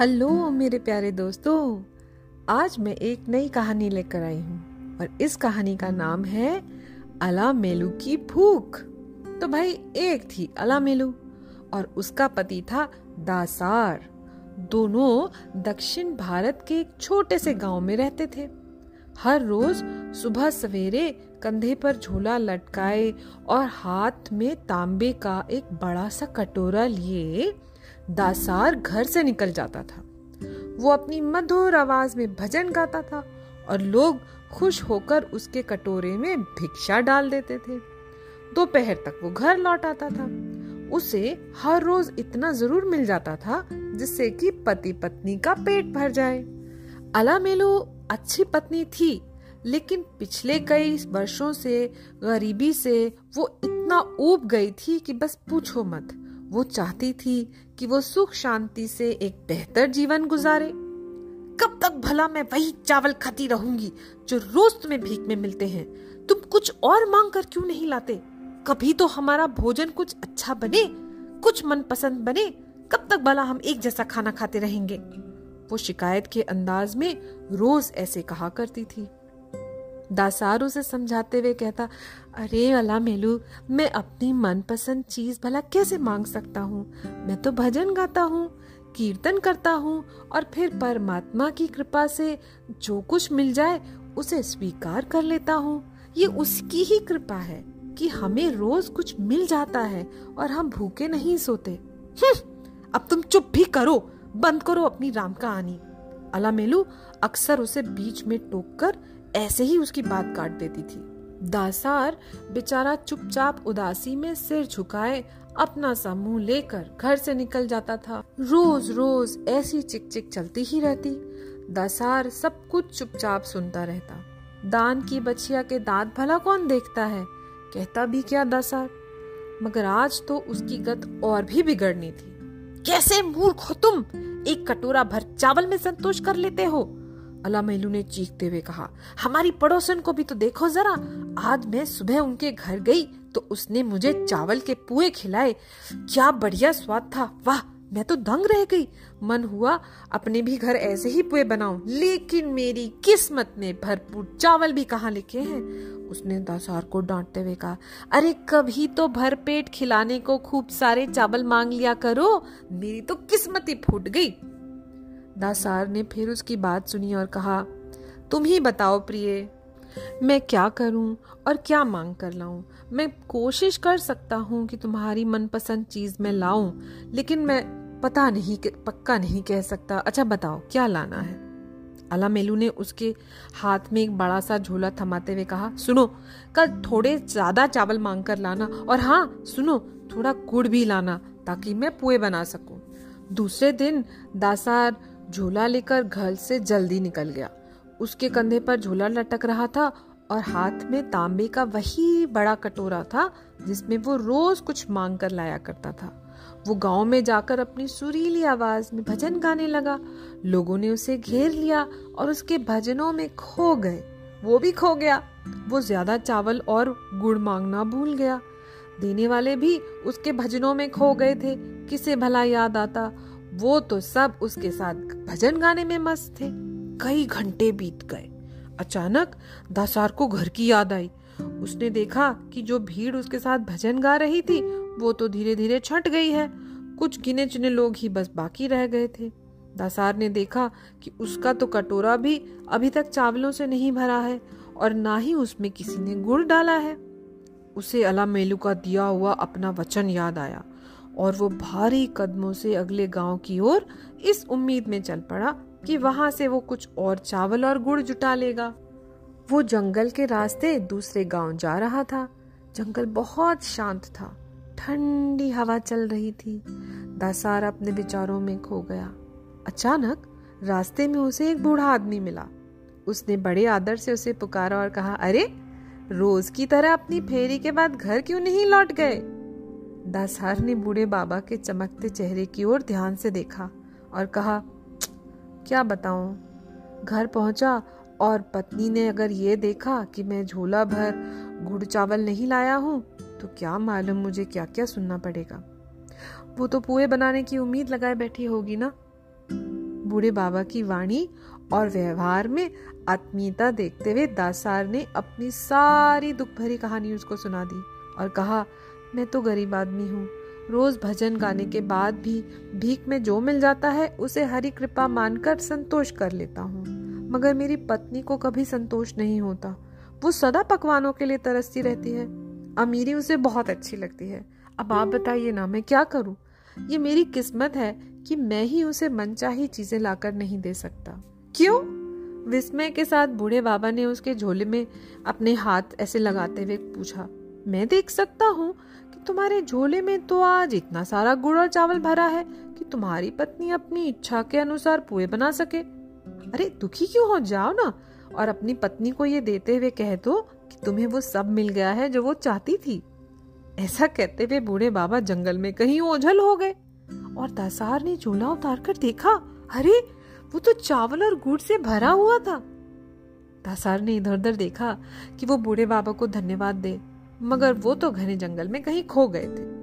Hello मेरे प्यारे दोस्तों। आज मैं एक नई कहानी लेकर आई हूँ, और इस कहानी का नाम है अला मेलू की भूख। तो भाई, एक थी अला मेलू और उसका पति था दासार। दोनों दक्षिण भारत के एक छोटे से गाँव में रहते थे। हर रोज सुबह सवेरे कंधे पर झोला लटकाए और हाथ में तांबे का एक बड़ा सा कटोरा लिए दासार घर से निकल जाता था। वो अपनी मधुर आवाज़ में भजन गाता था और लोग खुश होकर उसके कटोरे में भिक्षा डाल देते थे। दोपहर तक वो घर लौट आता था। उसे हर रोज इतना ज़रूर मिल जाता था जिससे कि पति पत्नी का पेट भर जाए। अला मेलो अच्छी पत्नी थी, लेकिन पिछले कई वर्षों से, गरीबी से वो इतना ऊब गई थी कि बस पूछो मत। वो चाहती थी कि वो सुख शांति से एक बेहतर जीवन गुजारे। कब तक भला मैं वही चावल खाती रहूँगी जो रोज तुम्हें भीख में मिलते हैं? तुम कुछ और मांग कर क्यों नहीं लाते? कभी तो हमारा भोजन कुछ अच्छा बने, कुछ मनपसंद बने, कब तक भला हम एक जैसा खाना खाते रहेंगे? वो शिकायत के अंदाज में रोज ऐसे कहा करती थी। दासार उसे समझाते हुए कहता अरे अला मेलू मैं अपनी मनपसंद चीज़ भला कैसे मांग सकता हूँ? मैं तो भजन गाता हूँ कीर्तन करता हूँ और फिर परमात्मा की कृपा से जो कुछ मिल जाए उसे स्वीकार कर लेता हूँ। ये उसकी ही कृपा है कि हमें रोज कुछ मिल जाता है और हम भूखे नहीं सोते। हम्म, अब तुम चुप भी करो बंद करो अपनी राम का आनी अला मेलू अक्सर उसे बीच में टोक कर ऐसे ही उसकी बात काट देती थी। दासार बेचारा चुपचाप उदासी में सिर झुकाए, अपना सा मुँह लेकर घर से निकल जाता था। रोज रोज ऐसी चिक चिक चलती ही रहती। दासार सब कुछ चुपचाप सुनता रहता। दान की बछिया के दांत भला कौन देखता है? कहता भी क्या दासार? मगर आज तो उसकी गत और भी बिगड़नी थी। कैसे मूर्ख हो तुम? एक कटोरा भर चावल में संतोष कर लेते हो। अला मेलू ने चीखते हुए कहा, हमारी पड़ोसन को भी तो देखो जरा, आज मैं सुबह उनके घर गई तो उसने मुझे चावल के पुए खिलाए। क्या बढ़िया स्वाद था। वाह, मैं तो दंग रह गई। मन हुआ, अपने भी घर ऐसे ही पुए बनाऊँ। लेकिन मेरी किस्मत में भरपूर चावल भी कहाँ लिखे हैं? उसने दासार को डांटते हुए कहा, अरे, कभी तो भर पेट खिलाने को खूब सारे चावल मांग लिया करो। मेरी तो किस्मत ही फूट गई। दासार ने फिर उसकी बात सुनी और कहा, तुम ही बताओ प्रिय, मैं क्या करूँ और क्या मांग कर लाऊं? मैं कोशिश कर सकता हूँ कि तुम्हारी मनपसंद चीज़ मैं लाऊं, लेकिन मैं पता नहीं पक्का नहीं कह सकता। अच्छा बताओ, क्या लाना है? अला मेलू ने उसके हाथ में एक बड़ा सा झोला थमाते हुए कहा, सुनो, कल थोड़े ज़्यादा चावल मांग कर लाना और हाँ सुनो, थोड़ा गुड़ भी लाना ताकि मैं पुए बना सकूँ। दूसरे दिन दासार झोला लेकर घर से जल्दी निकल गया। उसके कंधे पर झोला लटक रहा था और हाथ में तांबे का वही बड़ा कटोरा था जिसमें वो रोज कुछ मांग कर लाया करता था। वो गाँव में जाकर अपनी सुरीली आवाज़ में भजन गाने लगा। लोगों ने उसे घेर लिया और उसके भजनों में खो गए। वो भी खो गया। वो ज़्यादा चावल और गुड़ मांगना भूल गया। देने वाले भी उसके भजनों में खो गए थे। किसे भला याद आता? वो तो सब उसके साथ भजन गाने में मस्त थे। कई घंटे बीत गए। अचानक दासार को घर की याद आई। उसने देखा कि जो भीड़ उसके साथ भजन गा रही थी, वो तो धीरे धीरे छट गई है। कुछ गिने चुने लोग ही बस बाकी रह गए थे। दासार ने देखा कि उसका तो कटोरा भी अभी तक चावलों से नहीं भरा है और ना ही उसमें किसी ने गुड़ डाला है। उसे अला मेलू का दिया हुआ अपना वचन याद आया। और वो भारी कदमों से अगले गाँव की ओर इस उम्मीद में चल पड़ा कि वहाँ से वो कुछ और चावल और गुड़ जुटा लेगा। वो जंगल के रास्ते दूसरे गाँव जा रहा था। जंगल बहुत शांत था। ठंडी हवा चल रही थी। दासार अपने विचारों में खो गया। अचानक रास्ते में उसे एक बूढ़ा आदमी मिला। उसने बड़े आदर से उसे पुकारा और कहा, अरे, रोज की तरह अपनी फेरी के बाद घर क्यों नहीं लौट गए? दासहार ने बूढ़े बाबा के चमकते चेहरे की ओर ध्यान से देखा और कहा, क्या बताऊँ? घर पहुँचा और पत्नी ने अगर ये देखा कि मैं झोला भर गुड़ चावल नहीं लाया हूँ तो क्या मालूम मुझे क्या क्या सुनना पड़ेगा? वो तो पुए बनाने की उम्मीद लगाए बैठी होगी ना? बूढ़े बाबा की वाणी और व्यवहार में आत्मीयता देखते हुए दासार ने अपनी सारी दुख भरी कहानी उसको सुना दी और कहा मैं तो गरीब आदमी हूँ। रोज भजन गाने के बाद भी भीख में जो मिल जाता है, उसे हरी कृपा मानकर संतोष कर लेता हूँ। मगर मेरी पत्नी को कभी संतोष नहीं होता। वो सदा पकवानों के लिए तरसती रहती है। अमीरी उसे बहुत अच्छी लगती है। अब आप बताइए ना, मैं क्या करूँ? ये मेरी किस्मत है कि मैं ही उसे मनचाही चीज़ें लाकर नहीं दे सकता। क्यों? विस्मय के साथ बूढ़े बाबा ने उसके झोले में अपने हाथ ऐसे लगाते हुए पूछा, मैं देख सकता हूँ तुम्हारे झोले में तो आज इतना सारा गुड़ और चावल भरा है कि तुम्हारी पत्नी अपनी इच्छा के अनुसार पुए बना सके। अरे, दुखी क्यों हो? जाओ ना। और अपनी पत्नी को ये देते हुए कह दो कि तुम्हें वो सब मिल गया है जो वो चाहती थी। ऐसा कहते हुए बूढ़े बाबा जंगल में कहीं ओझल हो गए। और दासार ने झूला उतार कर देखा, अरे, वो तो चावल और गुड़ से भरा हुआ था। दासार ने इधर उधर देखा कि वो बूढ़े बाबा को धन्यवाद दे। मगर वो तो घने जंगल में कहीं खो गए थे।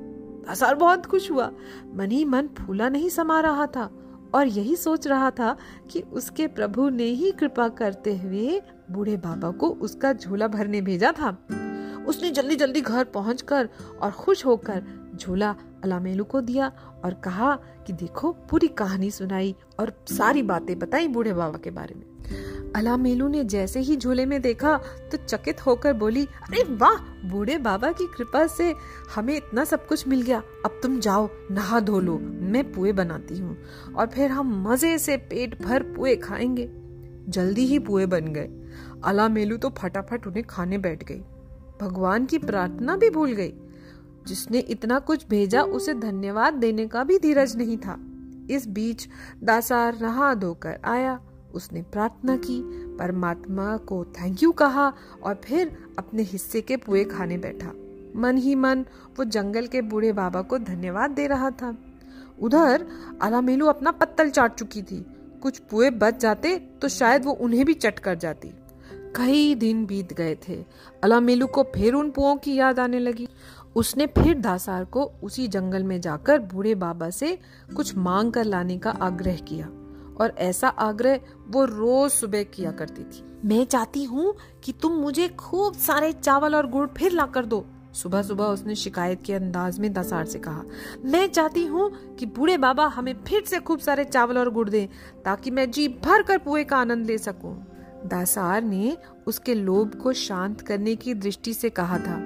दासार बहुत खुश हुआ। मन ही मन फूला नहीं समा रहा था और यही सोच रहा था कि उसके प्रभु ने ही कृपा करते हुए बूढ़े बाबा को उसका झूला भरने भेजा था। उसने जल्दी जल्दी घर पहुंचकर और खुश होकर झूला अलामेलू को दिया और कहा कि देखो पूरी कहानी सुनाई और सारी बातें बताई बूढ़े बाबा के बारे में। अलामेलू ने जैसे ही झूले में देखा तो चकित होकर बोली, अरे वाह, बूढ़े बाबा की कृपा से हमें इतना सब कुछ मिल गया। अब तुम जाओ, नहा धो लो, मैं पुए बनाती हूँ। और फिर हम मज़े से पेट भर पुए खाएँगे। जल्दी ही पुए बन गए। अलामेलू तो फटाफट उन्हें खाने बैठ गई। भगवान की प्रार्थना भी भूल गई। जिसने इतना कुछ भेजा, उसे धन्यवाद देने का भी धीरज नहीं था। इस बीच दासार नहा धोकर आया। उसने प्रार्थना की, परमात्मा को थैंक यू कहा और फिर अपने हिस्से के पुए खाने बैठा। मन ही मन वो जंगल के बूढ़े बाबा को धन्यवाद दे रहा था। उधर अलामेलू अपना पत्तल चाट चुकी थी। कुछ पुए बच जाते तो शायद वो उन्हें भी चट कर जाती। कई दिन बीत गए थे। अलामेलू को फिर उन पुओं की याद आने लगी। उसने फिर दासार को उसी जंगल में जाकर बूढ़े बाबा से कुछ मांग कर लाने का आग्रह किया। और ऐसा आग्रह वो रोज सुबह किया करती थी। मैं चाहती हूँ कि तुम मुझे खूब सारे चावल और गुड़ फिर ला कर दो। सुबह सुबह उसने शिकायत के अंदाज में दसार से कहा मैं चाहती हूँ कि बूढ़े बाबा हमें फिर से खूब सारे चावल और गुड़ दें ताकि मैं जी भर कर पुए का आनंद ले सकूँ। दासार ने उसके लोभ को शांत करने की दृष्टि से कहा था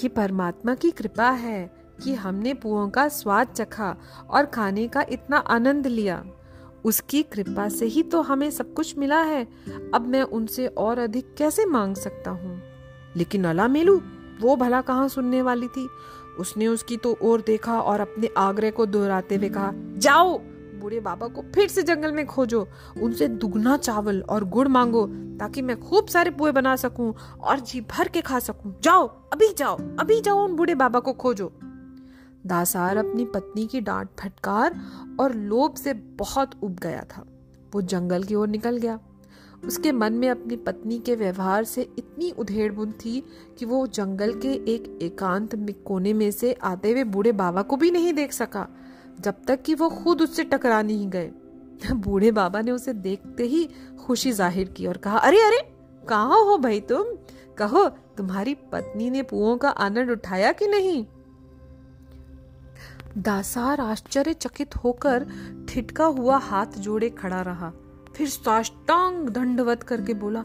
कि परमात्मा की कृपा है कि हमने पुओं का स्वाद चखा और खाने का इतना आनंद लिया। उसकी कृपा से ही तो हमें सब कुछ मिला है। अब मैं उनसे और अधिक कैसे मांग सकता हूँ? लेकिन अला मेलू वो भला कहाँ सुनने वाली थी? उसने उसकी तो और देखा और अपने आग्रह को दोहराते हुए कहा, जाओ, बूढ़े बाबा को फिर से जंगल में खोजो। उनसे दुगना चावल और गुड़ मांगो ताकि मैं खूब सारे पुए बना सकूँ और जी भर के खा सकूँ। जाओ, अभी जाओ अभी जाओ उन बूढ़े बाबा को खोजो। दासार अपनी पत्नी की डांट फटकार और लोभ से बहुत उब गया था। वो जंगल की ओर निकल गया। उसके मन में अपनी पत्नी के व्यवहार से इतनी उधेड़ बुन थी कि वो जंगल के एक एकांत कोने में से आते हुए बूढ़े बाबा को भी नहीं देख सका, जब तक कि वो खुद उससे टकरा नहीं गए। बूढ़े बाबा ने उसे देखते ही खुशी ज़ाहिर की और कहा, अरे अरे, कहा हो भाई तुम? कहो, तुम्हारी पत्नी ने पुओं का आनंद उठाया कि नहीं? दासार आश्चर्यचकित होकर ठिटका हुआ हाथ जोड़े खड़ा रहा। फिर साष्टांग दंडवत करके बोला,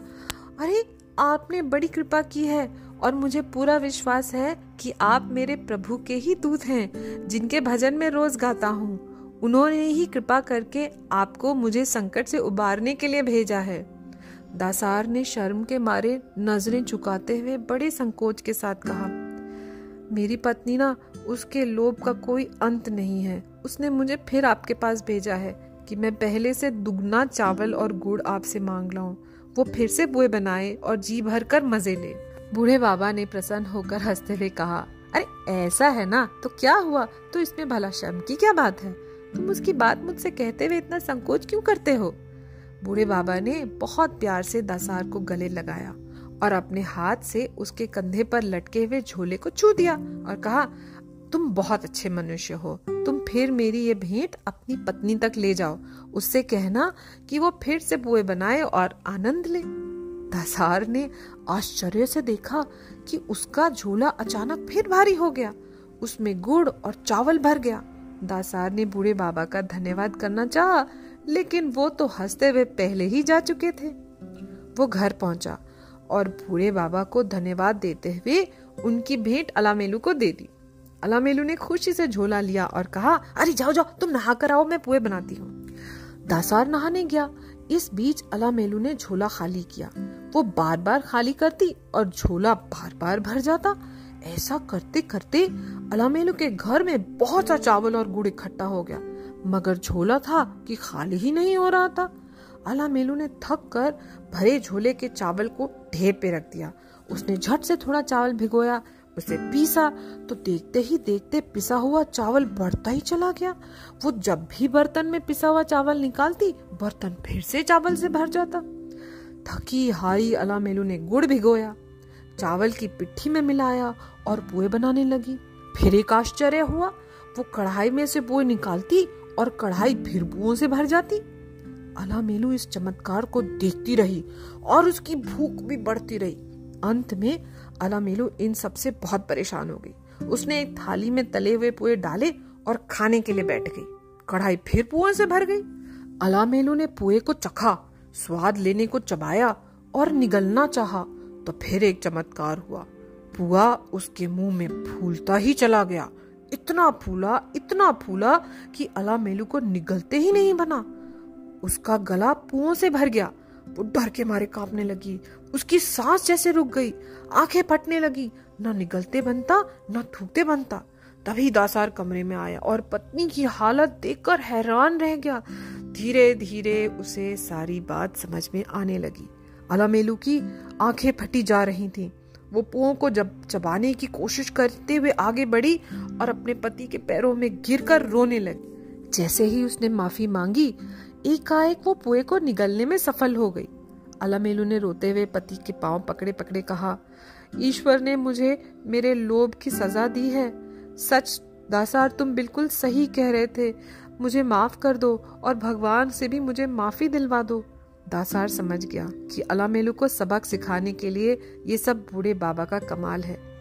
अरे, आपने बड़ी कृपा की है और मुझे पूरा विश्वास है कि आप मेरे प्रभु के ही दूत हैं, जिनके भजन में रोज गाता हूँ। उन्होंने ही कृपा करके आपको मुझे संकट से उबारने के लिए भेजा है। दासार ने शर्म के मारे नज़रें चुकाते हुए बड़े संकोच के साथ कहा मेरी पत्नी ना, उसके लोभ का कोई अंत नहीं है। उसने मुझे फिर आपके पास भेजा है कि मैं पहले से दुगना चावल और गुड़ आपसे मांग लाऊं। वो फिर से बुए बनाए और जी भर कर मज़े ले। बूढ़े बाबा ने प्रसन्न होकर हँसते हुए कहा, अरे, ऐसा है ना? तो क्या हुआ? तो इसमें भला शर्म की क्या बात है? तुम उसकी बात मुझसे कहते हुए इतना संकोच क्यों करते हो? बूढ़े बाबा ने बहुत प्यार से दसार को गले लगाया। और अपने हाथ से उसके कंधे पर लटके हुए झोले को छू दिया और कहा, तुम बहुत अच्छे मनुष्य हो। तुम फिर मेरी ये भेंट अपनी पत्नी तक ले जाओ। उससे कहना कि वो फिर से पुए बनाए और आनंद ले। दसार ने आश्चर्य से देखा कि उसका झोला अचानक फिर भारी हो गया। उसमें गुड़ और चावल भर गया। दासार ने बूढ़े बाबा का धन्यवाद करना चाहा, लेकिन वो तो हँसते हुए पहले ही जा चुके थे। वो घर पहुँचा और बूढ़े बाबा को धन्यवाद देते हुए उनकी भेंट अलामेलू को दे दी। अलामेलू ने खुशी से झोला लिया और कहा, अरे, जाओ जाओ, तुम नहा कर आओ, मैं पुए बनाती हूँ। दासार नहाने गया। इस बीच अलामेलू ने झोला खाली किया। वो बार बार खाली करती और झोला बार बार भर जाता। ऐसा करते करते अलामेलू के घर में बहुत सा चावल और गुड़ इकट्ठा हो गया। मगर झोला था कि खाली ही नहीं हो रहा था। अलामेलू ने थक कर भरे झोले के चावल को ढेर पे रख दिया। उसने झट से थोड़ा चावल भिगोया, उसे पीसा तो देखते ही देखते पिसा हुआ चावल बढ़ता ही चला गया। वो जब भी बर्तन में पिसा हुआ चावल निकालती, बर्तन फिर से चावल से भर जाता। थकी हारी अलामेलू ने गुड़ भिगोया, चावल की पिट्ठी में मिलाया और पुए बनाने लगी। फिर एक आश्चर्य हुआ, वो कढ़ाई में से पुए निकालती और कढ़ाई फिर पुओं से भर जाती। अला मेलू इस चमत्कार को देखती रही और उसकी भूख भी बढ़ती रही। अंत में अला मेलू इन सबसे बहुत परेशान हो गई। उसने एक थाली में तले हुए पुए डाले और खाने के लिए बैठ गई। कढ़ाई फिर पुओं से भर गई। अला मेलू ने पुए को चखा, स्वाद लेने को चबाया और निगलना चाहा तो फिर एक चमत्कार हुआ। पुआ उसके मुँह में फूलता ही चला गया। इतना फूला इतना फूला कि अला मेलू को निगलते ही नहीं बना। उसका गला पुओं से भर गया। वो डर के मारे कांपने लगी। उसकी सांस जैसे रुक गई। आँखें फटने लगी। न निगलते बनता, न थूकते बनता। तभी दासार कमरे में आया और पत्नी की हालत देखकर हैरान रह गया। धीरे धीरे उसे सारी बात समझ में आने लगी। अलामेलू की आँखें फटी जा रही थीं। वो पुओं को जब चबाने की कोशिश करते हुए आगे बढ़ी और अपने पति के पैरों में गिरकर रोने लगी। जैसे ही उसने माफ़ी मांगी एकाएक वो पुए को निगलने में सफल हो गई। अलामेलू ने रोते हुए पति के पाँव पकड़े पकड़े कहा, ईश्वर ने मुझे मेरे लोभ की सजा दी है। सच, दासार, तुम बिल्कुल सही कह रहे थे। मुझे माफ़ कर दो और भगवान से भी मुझे माफ़ी दिलवा दो। दासार समझ गया कि अलामेलू को सबक सिखाने के लिए ये सब बूढ़े बाबा का कमाल है।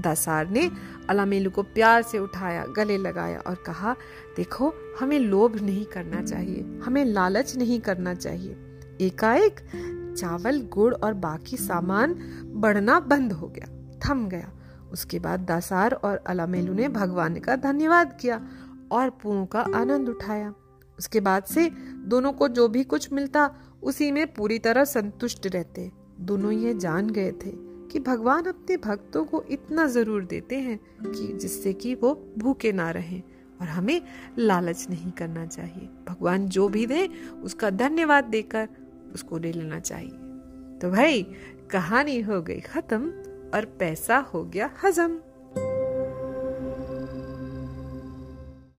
दासार ने अलामेलू को प्यार से उठाया, गले लगाया और कहा, देखो, हमें लोभ नहीं करना चाहिए, हमें लालच नहीं करना चाहिए। एकाएक चावल, गुड़ और बाकी सामान बढ़ना बंद हो गया, थम गया। उसके बाद दासार और अलामेलू ने भगवान का धन्यवाद किया और पुओं का आनंद उठाया। उसके बाद से दोनों को जो भी कुछ मिलता, उसी में पूरी तरह संतुष्ट रहते। दोनों ये जान गए थे। कि भगवान अपने भक्तों को इतना ज़रूर देते हैं कि जिससे कि वो भूखे ना रहें और हमें लालच नहीं करना चाहिए। भगवान जो भी दे, उसका धन्यवाद देकर उसको ले लेना चाहिए। तो भाई, कहानी हो गई खत्म और पैसा हो गया हजम।